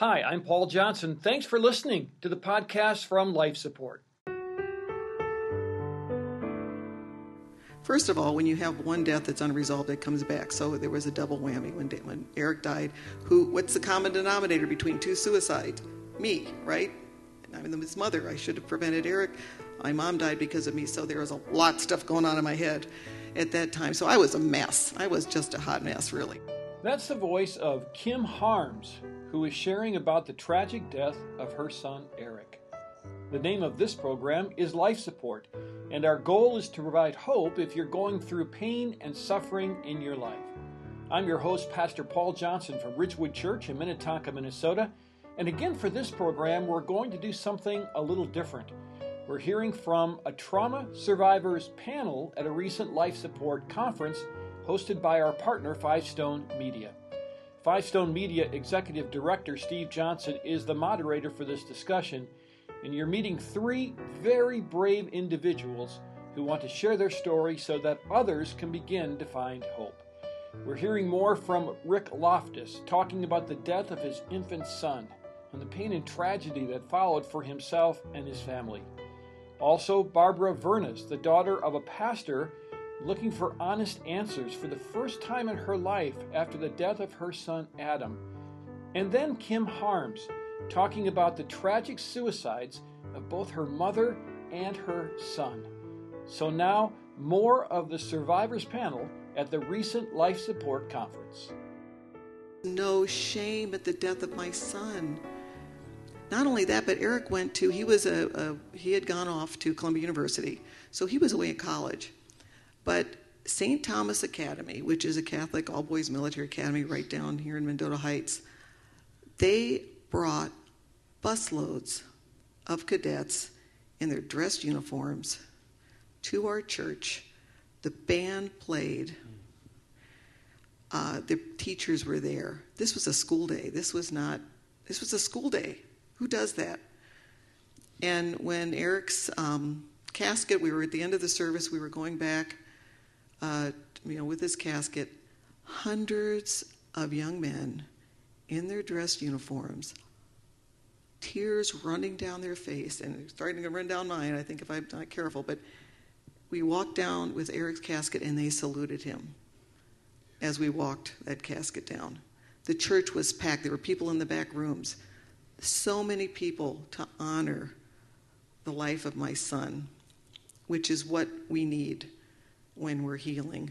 Hi, I'm Paul Johnson. Thanks for listening to the podcast from Life Support. First of all, when you have one death that's unresolved, it comes back. So there was a double whammy when, when Eric died. Who? What's the common denominator between two suicides? Me, right? I'm his mother. I should have prevented Eric. My mom died because of me, so there was a lot of stuff going on in my head at that time. So I was a mess. I was just a hot mess, really. That's the voice of Kim Harms, who is sharing about the tragic death of her son Eric. The name of this program is Life Support, and our goal is to provide hope if you're going through pain and suffering in your life. I'm your host, Pastor Paul Johnson from Ridgewood Church in Minnetonka, Minnesota. And again, for this program, we're going to do something a little different. We're hearing from a trauma survivors panel at a recent life support conference hosted by our partner, Five Stone Media. Five Stone Media Executive Director Steve Johnson is the moderator for this discussion, and you're meeting three very brave individuals who want to share their story so that others can begin to find hope. We're hearing more from Rick Loftus talking about the death of his infant son and the pain and tragedy that followed for himself and his family. Also, Barbara Vernes, the daughter of a pastor looking for honest answers for the first time in her life after the death of her son Adam. And then Kim Harms, talking about the tragic suicides of both her mother and her son. So now, more of the survivors panel at the recent Life Support Conference. No shame at the death of my son. Not only that, but Eric went to, he was a, a he had gone off to Columbia University, so he was away at college. But St. Thomas Academy, which is a Catholic all boys military academy right down here in Mendota Heights, they brought busloads of cadets in their dress uniforms to our church. The band played. Uh, the teachers were there. This was a school day. This was not. This was a school day. Who does that? And when Eric's um, casket, we were at the end of the service. We were going back uh, you know, with his casket, hundreds of young men in their dress uniforms, tears running down their face, and starting to run down mine, I think, if I'm not careful. But we walked down with Eric's casket, and they saluted him as we walked that casket down. The church was packed. There were people in the back rooms. So many people to honor the life of my son, which is what we need when we're healing.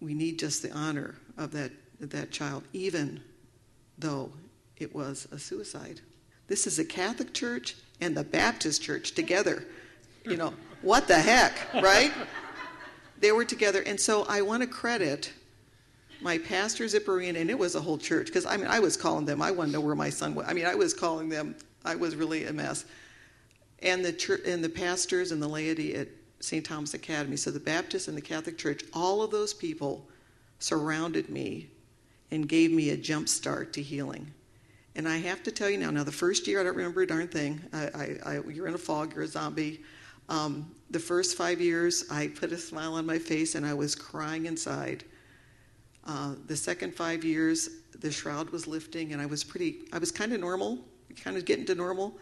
We need just the honor of that, that child, even though it was a suicide. This is a Catholic church and the Baptist church together. You know, what the heck, right? They were together. And so I want to credit my pastors at and it was a whole church, because I mean, I was calling them, I wanted to know where my son was. I mean, I was calling them, I was really a mess. And the, church, and the pastors and the laity at St. Thomas Academy. So the Baptist and the Catholic Church, all of those people surrounded me and gave me a jump start to healing. And I have to tell you now, now the first year I don't remember a darn thing. I, I, I you're in a fog, you're a zombie. Um, the first five years, I put a smile on my face and I was crying inside. Uh, the second five years, the shroud was lifting and I was pretty, I was kind of normal, kind of getting to normal.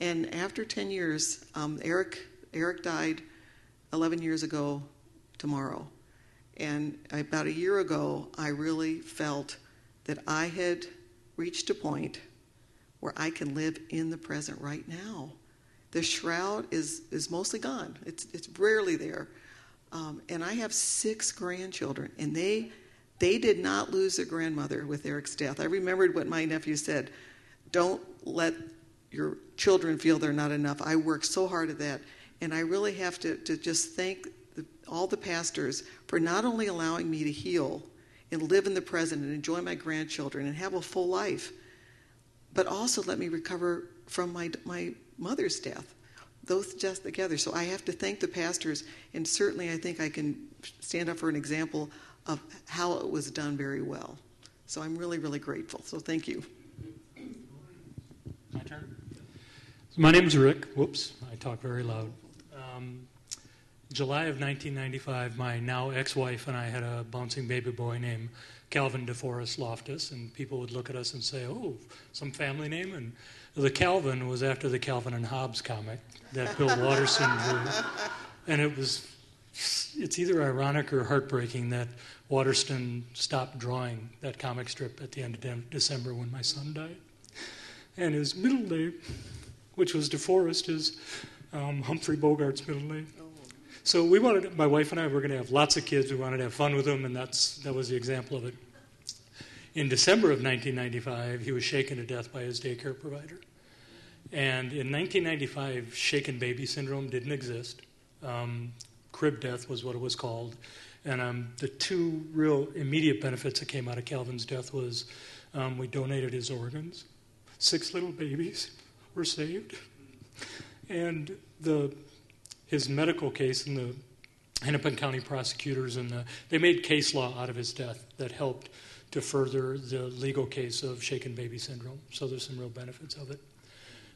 And after 10 years, um, Eric, Eric died 11 years ago tomorrow. And about a year ago, I really felt that I had reached a point where I can live in the present right now. The shroud is, is mostly gone, it's, it's rarely there. Um, and I have six grandchildren, and they, they did not lose their grandmother with Eric's death. I remembered what my nephew said don't let your children feel they're not enough. I worked so hard at that. And I really have to, to just thank the, all the pastors for not only allowing me to heal and live in the present and enjoy my grandchildren and have a full life, but also let me recover from my, my mother's death. Those deaths together. So I have to thank the pastors, and certainly I think I can stand up for an example of how it was done very well. So I'm really, really grateful. So thank you. My turn. My name is Rick. Whoops, I talk very loud. Um, July of 1995, my now ex wife and I had a bouncing baby boy named Calvin DeForest Loftus, and people would look at us and say, "Oh, some family name." And the Calvin was after the Calvin and Hobbes comic that Bill Watterson drew, and it was. It's either ironic or heartbreaking that Watterson stopped drawing that comic strip at the end of December when my son died, and his middle name, which was DeForest, is um, Humphrey Bogart's middle name. So we wanted, my wife and I were going to have lots of kids. We wanted to have fun with them, and that's that was the example of it. In December of 1995, he was shaken to death by his daycare provider. And in 1995, shaken baby syndrome didn't exist. Um, crib death was what it was called. And um, the two real immediate benefits that came out of Calvin's death was um, we donated his organs. Six little babies were saved. And the his medical case and the Hennepin County prosecutors and the, they made case law out of his death that helped to further the legal case of shaken baby syndrome. So there's some real benefits of it.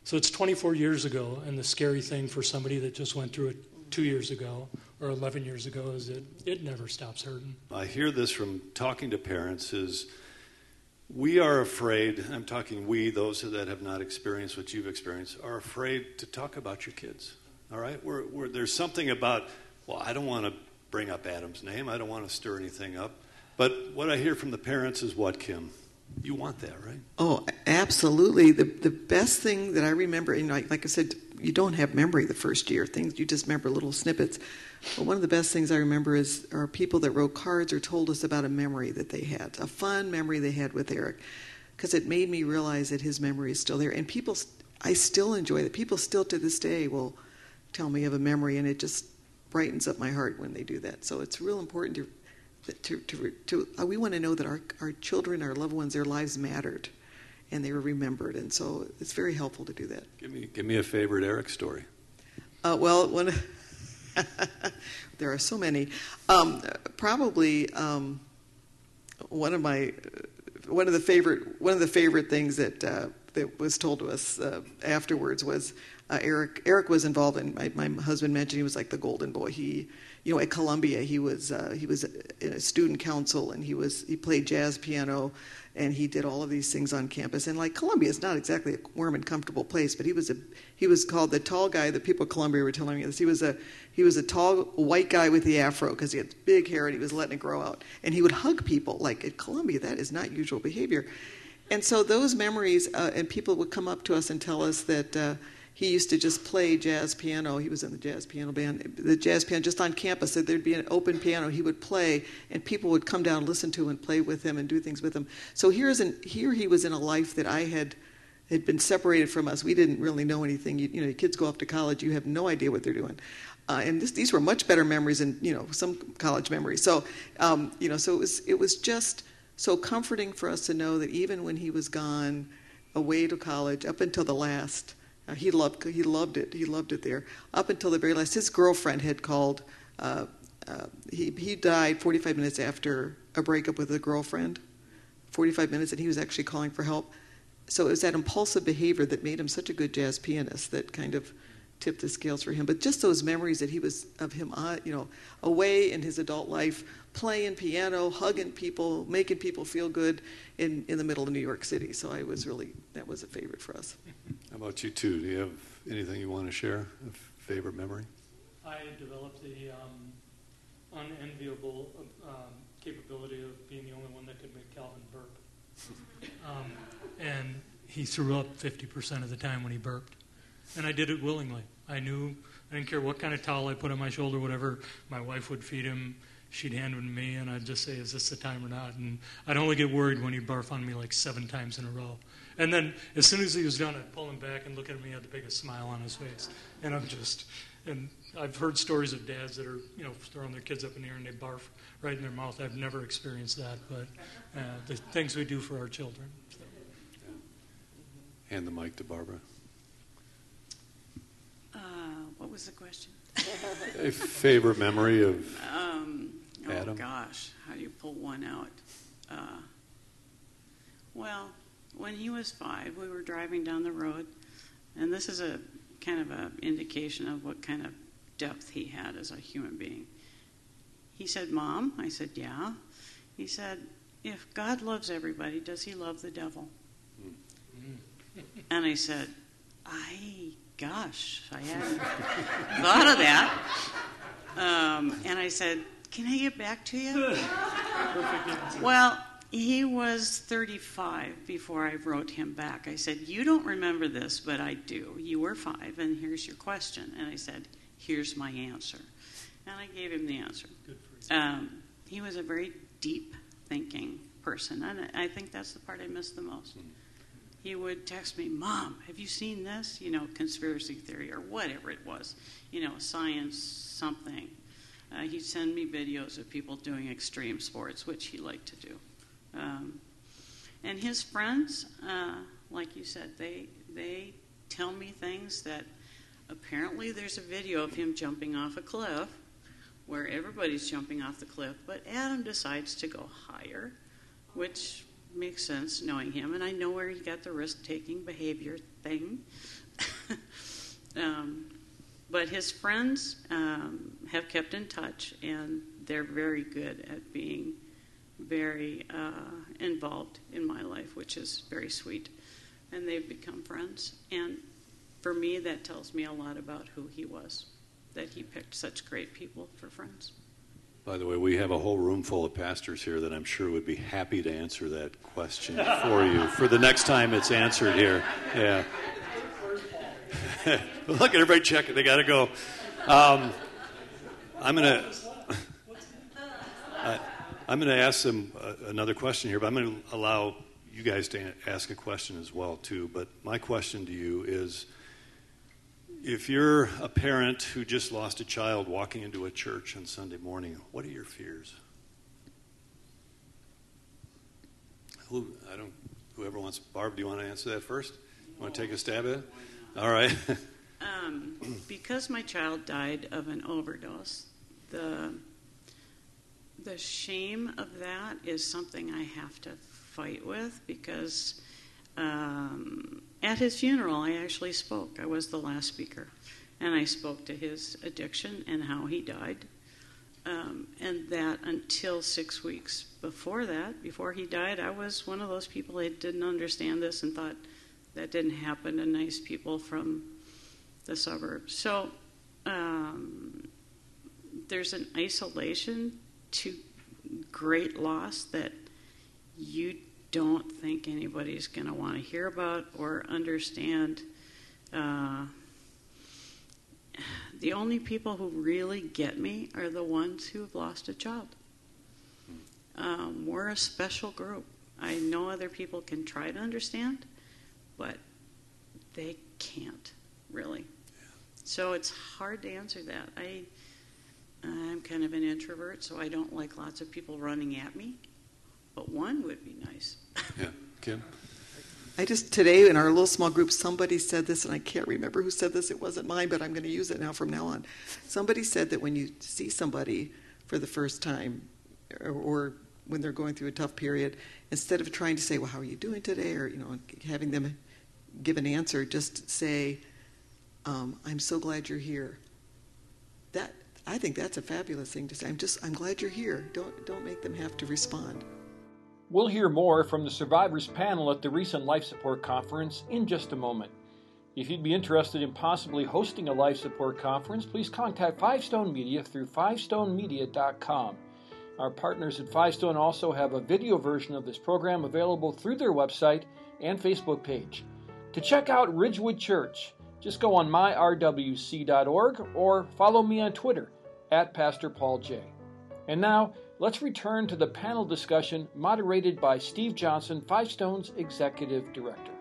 So it's 24 years ago, and the scary thing for somebody that just went through it two years ago or 11 years ago is that it never stops hurting. I hear this from talking to parents is we are afraid, I'm talking we, those that have not experienced what you've experienced, are afraid to talk about your kids. All right? We're, we're, there's something about, well, I don't want to bring up Adam's name. I don't want to stir anything up. But what I hear from the parents is what, Kim? You want that, right? Oh, absolutely. The the best thing that I remember, and like, like I said, you don't have memory the first year. Things you just remember little snippets. But one of the best things I remember is are people that wrote cards or told us about a memory that they had, a fun memory they had with Eric, because it made me realize that his memory is still there. And people, I still enjoy it. People still to this day will tell me of a memory, and it just brightens up my heart when they do that. So it's real important to to, to, to uh, we want to know that our, our children, our loved ones, their lives mattered and they were remembered. And so it's very helpful to do that. Give me, give me a favorite Eric story. Uh, well, one, there are so many. Um, probably um, one of my one of the favorite one of the favorite things that uh, that was told to us uh, afterwards was uh, Eric. Eric was involved in. My, my, husband mentioned he was like the golden boy. He, you know, at Columbia, he was uh, he was in a student council and he was he played jazz piano, and he did all of these things on campus. And like Columbia is not exactly a warm and comfortable place, but he was a he was called the tall guy. The people at Columbia were telling me this. He was a he was a tall white guy with the afro because he had big hair and he was letting it grow out. And he would hug people. Like at Columbia, that is not usual behavior. And so those memories, uh, and people would come up to us and tell us that. Uh, he used to just play jazz piano. He was in the jazz piano band, the jazz piano just on campus. There'd be an open piano. He would play, and people would come down and listen to and play with him and do things with him. So here's an, here he was in a life that I had had been separated from us. We didn't really know anything. You, you know, kids go off to college, you have no idea what they're doing. Uh, and this, these were much better memories than you know some college memories. So um, you know, so it was it was just so comforting for us to know that even when he was gone away to college, up until the last uh, he loved he loved it. He loved it there up until the very last. His girlfriend had called. Uh, uh, he he died 45 minutes after a breakup with a girlfriend. 45 minutes, and he was actually calling for help. So it was that impulsive behavior that made him such a good jazz pianist that kind of tipped the scales for him. But just those memories that he was of him, uh, you know, away in his adult life, playing piano, hugging people, making people feel good in, in the middle of New York City. So I was really, that was a favorite for us. How about you, too? Do you have anything you want to share, a favorite memory? I developed the um, unenviable um, capability of being the only one that could make Calvin burp. Um, and he threw up 50% of the time when he burped. And I did it willingly. I knew, I didn't care what kind of towel I put on my shoulder, whatever. My wife would feed him she'd hand him to me, and I'd just say, "Is this the time or not?" And I'd only get worried when he'd barf on me like seven times in a row. And then as soon as he was done, I'd pull him back and look at him. He had the biggest smile on his face, and I'm just. And I've heard stories of dads that are, you know, throwing their kids up in the air and they barf right in their mouth. I've never experienced that, but uh, the things we do for our children. So. Hand the mic to Barbara. Uh, what was the question? A favorite memory of um, oh Adam? gosh, how do you pull one out? Uh, well, when he was five, we were driving down the road, and this is a kind of an indication of what kind of depth he had as a human being. He said, "Mom," I said, "Yeah." He said, if God loves everybody, does he love the devil? And I said, I, gosh, I hadn't thought of that. Um, and I said, Can I get back to you? Well, he was 35 before I wrote him back. I said, You don't remember this, but I do. You were five, and here's your question. And I said, Here's my answer. And I gave him the answer. Um, he was a very deep thinking person, and I think that's the part I miss the most. He would text me, Mom, have you seen this? You know, conspiracy theory or whatever it was, you know, science, something. Uh, he'd send me videos of people doing extreme sports, which he liked to do. Um, and his friends, uh, like you said, they they tell me things that apparently there's a video of him jumping off a cliff where everybody's jumping off the cliff, but Adam decides to go higher, which makes sense knowing him, and I know where he got the risk taking behavior thing. um, but his friends um, have kept in touch, and they're very good at being very uh, involved in my life, which is very sweet. And they've become friends. And for me, that tells me a lot about who he was, that he picked such great people for friends. By the way, we have a whole room full of pastors here that I'm sure would be happy to answer that question for you for the next time it's answered here. Yeah. Look at everybody checking. They got to go. Um, I'm going to. I'm going to ask them uh, another question here, but I'm going to allow you guys to ask a question as well too. But my question to you is: If you're a parent who just lost a child walking into a church on Sunday morning, what are your fears? Who I don't. Whoever wants, Barb, do you want to answer that first? Want to take a stab at it? All right. um, because my child died of an overdose, the the shame of that is something I have to fight with because um, at his funeral, I actually spoke. I was the last speaker. And I spoke to his addiction and how he died. Um, and that until six weeks before that, before he died, I was one of those people that didn't understand this and thought that didn't happen to nice people from the suburbs. So um, there's an isolation to great loss that you don't think anybody's going to want to hear about or understand. Uh, the only people who really get me are the ones who have lost a child. Um, we're a special group. I know other people can try to understand, but they can't really. So it's hard to answer that. I I'm kind of an introvert, so I don't like lots of people running at me. But one would be nice. Yeah, Kim. I just today in our little small group, somebody said this, and I can't remember who said this. It wasn't mine, but I'm going to use it now from now on. Somebody said that when you see somebody for the first time, or, or when they're going through a tough period, instead of trying to say, "Well, how are you doing today?" or you know, having them give an answer, just say, um, "I'm so glad you're here." That I think that's a fabulous thing to say. I'm just I'm glad you're here. Don't don't make them have to respond. We'll hear more from the survivors panel at the recent life support conference in just a moment. If you'd be interested in possibly hosting a life support conference, please contact Five Stone Media through fivestonemedia.com. Our partners at Five Stone also have a video version of this program available through their website and Facebook page. To check out Ridgewood Church, just go on myrwc.org or follow me on Twitter at Pastor Paul J. And now, let's return to the panel discussion moderated by Steve Johnson, Five Stone's Executive Director.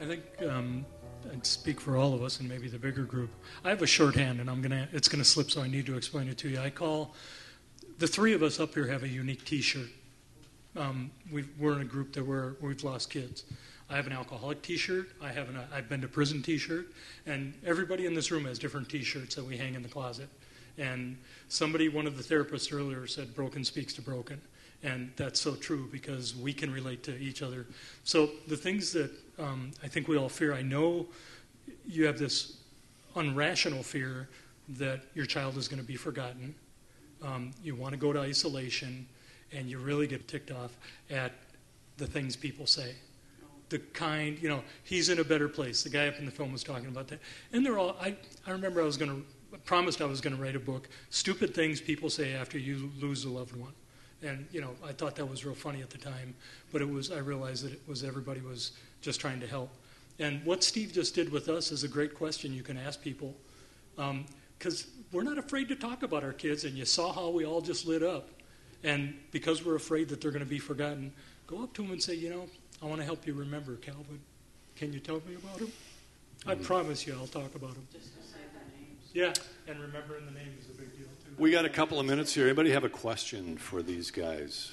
I think um, I'd speak for all of us and maybe the bigger group. I have a shorthand, and I'm gonna it's gonna slip, so I need to explain it to you. I call the three of us up here have a unique T-shirt. Um, we are in a group that we're, we've lost kids. I have an alcoholic T-shirt. I have an I've been to prison T-shirt, and everybody in this room has different T-shirts that we hang in the closet. And somebody, one of the therapists earlier, said broken speaks to broken, and that's so true because we can relate to each other. So the things that um, I think we all fear. I know you have this unrational fear that your child is going to be forgotten. Um, you want to go to isolation and you really get ticked off at the things people say. The kind, you know, he's in a better place. The guy up in the film was talking about that. And they're all, I, I remember I was going to, promised I was going to write a book, Stupid Things People Say After You Lose a Loved One. And, you know, I thought that was real funny at the time, but it was, I realized that it was everybody was just trying to help. And what Steve just did with us is a great question you can ask people. Because um, we're not afraid to talk about our kids, and you saw how we all just lit up. And because we're afraid that they're going to be forgotten, go up to them and say, you know, I want to help you remember Calvin. Can you tell me about him? Mm-hmm. I promise you I'll talk about him. Yeah, and remembering the name is a big deal, too. We got a couple of minutes here. Anybody have a question for these guys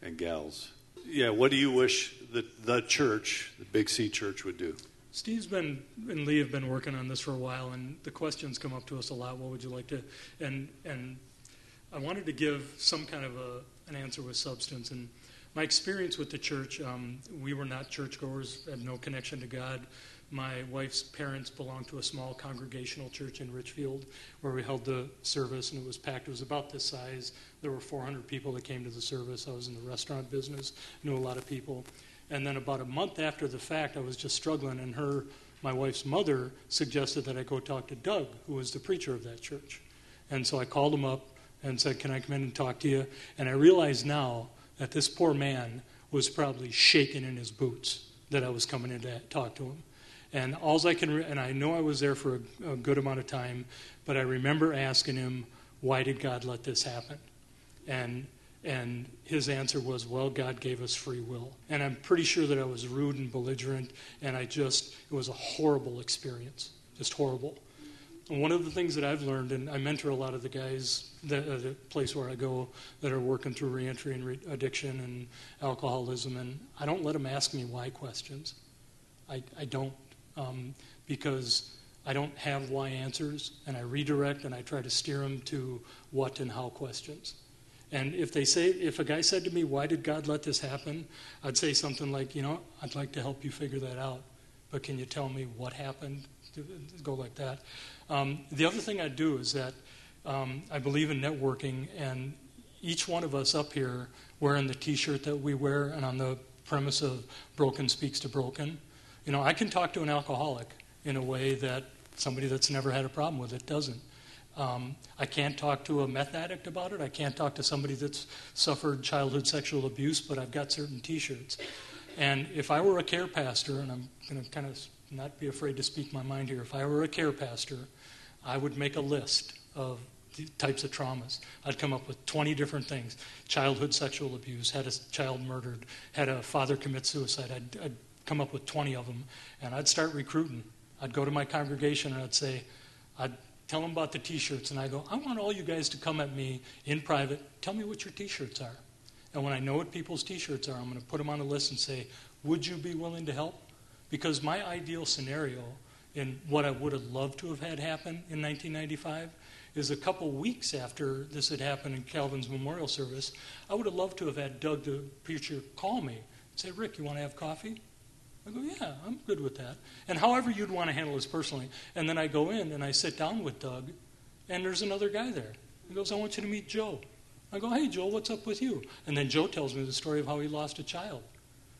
and gals? Yeah, what do you wish that the church, the Big C church, would do? Steve's been and Lee have been working on this for a while, and the questions come up to us a lot. What would you like to? And and I wanted to give some kind of a, an answer with substance. And my experience with the church, um, we were not churchgoers, had no connection to God. My wife's parents belonged to a small congregational church in Richfield where we held the service, and it was packed. It was about this size. There were 400 people that came to the service. I was in the restaurant business, knew a lot of people. And then about a month after the fact, I was just struggling, and her, my wife's mother, suggested that I go talk to Doug, who was the preacher of that church. And so I called him up and said, Can I come in and talk to you? And I realize now that this poor man was probably shaking in his boots that I was coming in to talk to him. And all I can, re- and I know I was there for a, a good amount of time, but I remember asking him, "Why did God let this happen?" And and his answer was, Well, God gave us free will. And I'm pretty sure that I was rude and belligerent, and I just, it was a horrible experience, just horrible. And one of the things that I've learned, and I mentor a lot of the guys at uh, the place where I go that are working through reentry and re- addiction and alcoholism, and I don't let them ask me why questions. I, I don't, um, because I don't have why answers, and I redirect and I try to steer them to what and how questions. And if they say, if a guy said to me, "Why did God let this happen?" I'd say something like, "You know, I'd like to help you figure that out, but can you tell me what happened?" Go like that. Um, the other thing I do is that um, I believe in networking, and each one of us up here wearing the T-shirt that we wear, and on the premise of "Broken speaks to broken," you know, I can talk to an alcoholic in a way that somebody that's never had a problem with it doesn't. Um, I can't talk to a meth addict about it. I can't talk to somebody that's suffered childhood sexual abuse, but I've got certain t shirts. And if I were a care pastor, and I'm going to kind of not be afraid to speak my mind here, if I were a care pastor, I would make a list of the types of traumas. I'd come up with 20 different things childhood sexual abuse, had a child murdered, had a father commit suicide. I'd, I'd come up with 20 of them, and I'd start recruiting. I'd go to my congregation and I'd say, I'd tell them about the t shirts, and I go, I want all you guys to come at me in private, tell me what your t shirts are. And when I know what people's t shirts are, I'm going to put them on a list and say, Would you be willing to help? Because my ideal scenario and what I would have loved to have had happen in 1995 is a couple weeks after this had happened in Calvin's memorial service, I would have loved to have had Doug, the preacher, call me and say, Rick, you want to have coffee? I go, yeah, I'm good with that. And however you'd want to handle this personally. And then I go in and I sit down with Doug, and there's another guy there. He goes, I want you to meet Joe. I go, hey, Joe, what's up with you? And then Joe tells me the story of how he lost a child.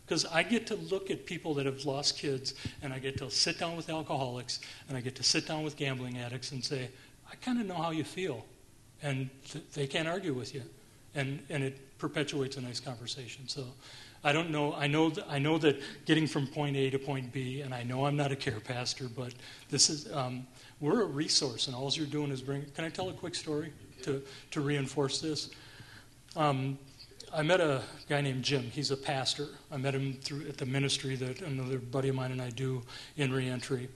Because I get to look at people that have lost kids, and I get to sit down with alcoholics, and I get to sit down with gambling addicts and say, I kind of know how you feel. And th- they can't argue with you. And, and it perpetuates a nice conversation. So I don't know. I know. I know that getting from point A to point B, and I know I'm not a care pastor, but this is um, we're a resource, and all you're doing is bring. Can I tell a quick story to to reinforce this? Um, I met a guy named Jim. He's a pastor. I met him through at the ministry that another buddy of mine and I do in reentry.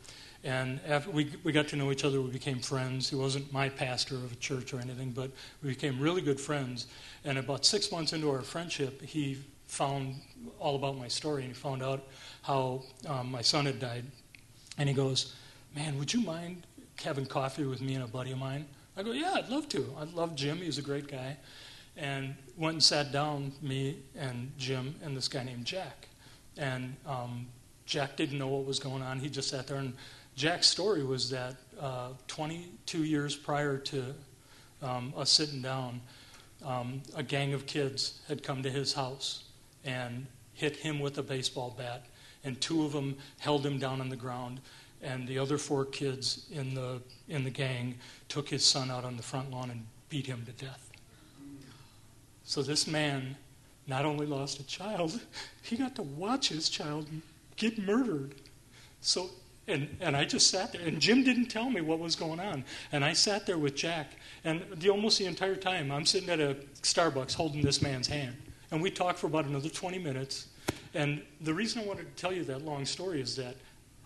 And after we, we got to know each other, we became friends. He wasn't my pastor of a church or anything, but we became really good friends. And about six months into our friendship, he found all about my story and he found out how um, my son had died. And he goes, Man, would you mind having coffee with me and a buddy of mine? I go, Yeah, I'd love to. I love Jim. He's a great guy. And went and sat down, me and Jim and this guy named Jack. And um, Jack didn't know what was going on. He just sat there. And Jack's story was that uh, 22 years prior to um, us sitting down, um, a gang of kids had come to his house and hit him with a baseball bat, and two of them held him down on the ground, and the other four kids in the in the gang took his son out on the front lawn and beat him to death. So this man not only lost a child, he got to watch his child get murdered. So and, and I just sat there, and Jim didn't tell me what was going on. And I sat there with Jack, and the, almost the entire time I'm sitting at a Starbucks holding this man's hand. And we talked for about another 20 minutes. And the reason I wanted to tell you that long story is that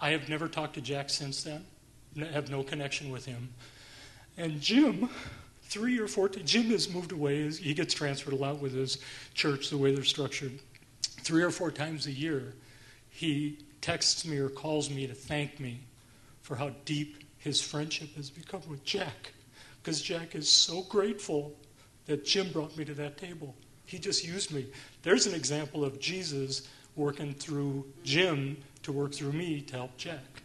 I have never talked to Jack since then, have no connection with him. And Jim, three or four times, Jim has moved away. He gets transferred a lot with his church, the way they're structured. Three or four times a year, he texts me or calls me to thank me for how deep his friendship has become with Jack. Because Jack is so grateful that Jim brought me to that table. He just used me. There's an example of Jesus working through Jim to work through me to help Jack.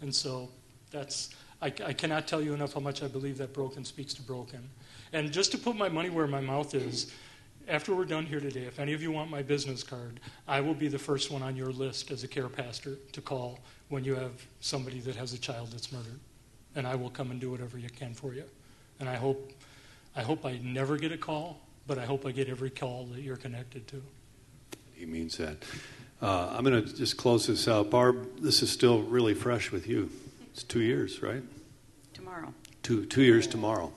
And so that's, I, I cannot tell you enough how much I believe that broken speaks to broken. And just to put my money where my mouth is, after we're done here today, if any of you want my business card, I will be the first one on your list as a care pastor to call when you have somebody that has a child that's murdered. And I will come and do whatever you can for you. And I hope I hope I never get a call, but I hope I get every call that you're connected to. He means that. Uh, I'm going to just close this out. Barb, this is still really fresh with you. It's two years, right? Tomorrow. Two, two years tomorrow.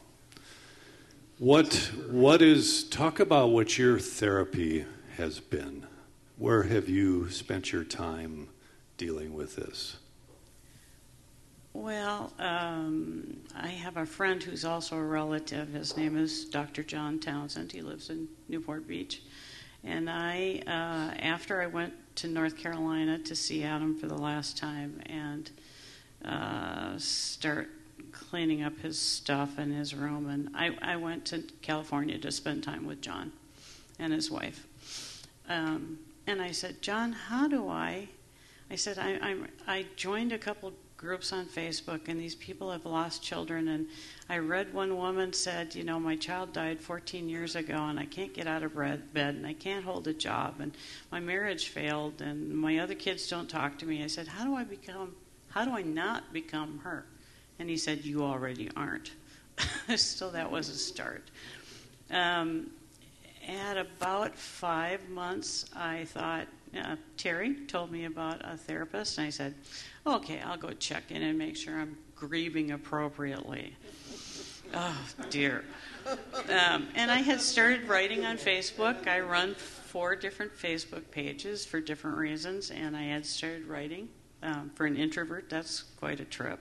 What what is talk about what your therapy has been? Where have you spent your time dealing with this? Well, um, I have a friend who's also a relative. His name is Dr. John Townsend. He lives in Newport Beach. And I, uh, after I went to North Carolina to see Adam for the last time and uh, start cleaning up his stuff in his room. And I, I went to California to spend time with John and his wife. Um, and I said, John, how do I? I said, I, I'm, I joined a couple groups on Facebook, and these people have lost children. And I read one woman said, You know, my child died 14 years ago, and I can't get out of bed, and I can't hold a job, and my marriage failed, and my other kids don't talk to me. I said, How do I become, how do I not become her? And he said, You already aren't. so that was a start. Um, at about five months, I thought, uh, Terry told me about a therapist, and I said, Okay, I'll go check in and make sure I'm grieving appropriately. Oh, dear. Um, and I had started writing on Facebook. I run four different Facebook pages for different reasons, and I had started writing. Um, for an introvert, that's quite a trip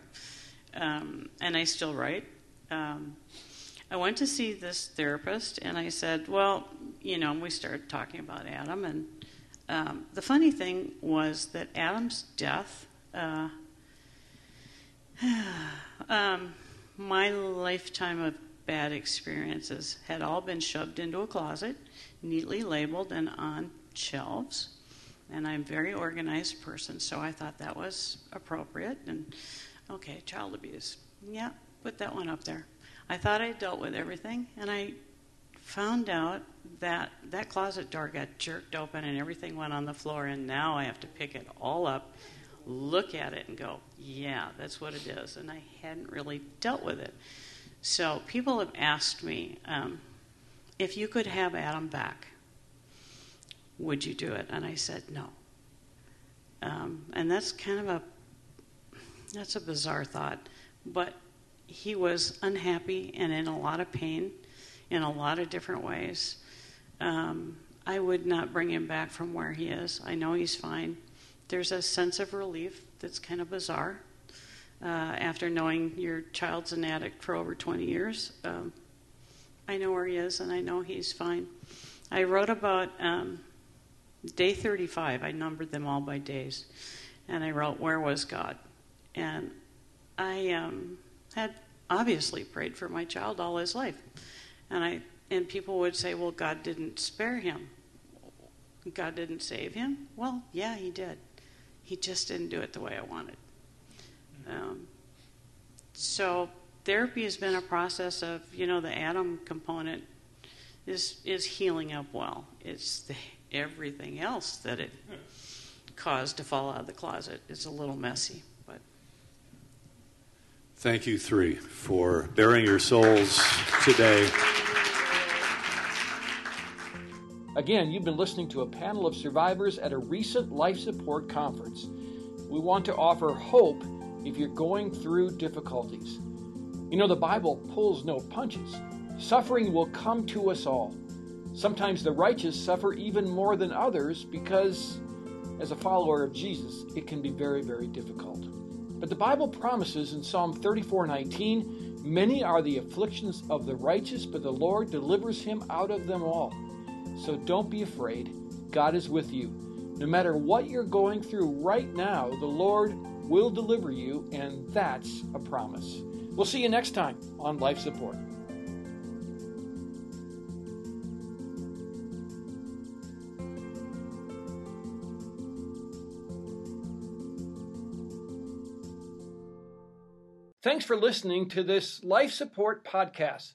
um, and I still write. Um, I went to see this therapist, and I said, "Well, you know," we started talking about Adam, and um, the funny thing was that Adam's death. Uh, um, my lifetime of bad experiences had all been shoved into a closet, neatly labeled and on shelves. And I'm a very organized person, so I thought that was appropriate. And Okay, child abuse. Yeah, put that one up there. I thought I dealt with everything, and I found out that that closet door got jerked open and everything went on the floor, and now I have to pick it all up, look at it, and go, yeah, that's what it is. And I hadn't really dealt with it. So people have asked me um, if you could have Adam back, would you do it? And I said no. Um, and that's kind of a that's a bizarre thought. But he was unhappy and in a lot of pain in a lot of different ways. Um, I would not bring him back from where he is. I know he's fine. There's a sense of relief that's kind of bizarre uh, after knowing your child's an addict for over 20 years. Um, I know where he is and I know he's fine. I wrote about um, day 35, I numbered them all by days, and I wrote, Where was God? And I um, had obviously prayed for my child all his life. And I and people would say, "Well, God didn't spare him. God didn't save him." Well, yeah, He did. He just didn't do it the way I wanted. Um, so therapy has been a process of, you know, the Adam component is is healing up well. It's the, everything else that it caused to fall out of the closet. It's a little messy, but Thank you, three, for bearing your souls today. Again, you've been listening to a panel of survivors at a recent life support conference. We want to offer hope if you're going through difficulties. You know, the Bible pulls no punches. Suffering will come to us all. Sometimes the righteous suffer even more than others because, as a follower of Jesus, it can be very, very difficult. But the Bible promises in Psalm 34:19, "Many are the afflictions of the righteous, but the Lord delivers him out of them all." So don't be afraid. God is with you. No matter what you're going through right now, the Lord will deliver you, and that's a promise. We'll see you next time on Life Support. Thanks for listening to this Life Support podcast.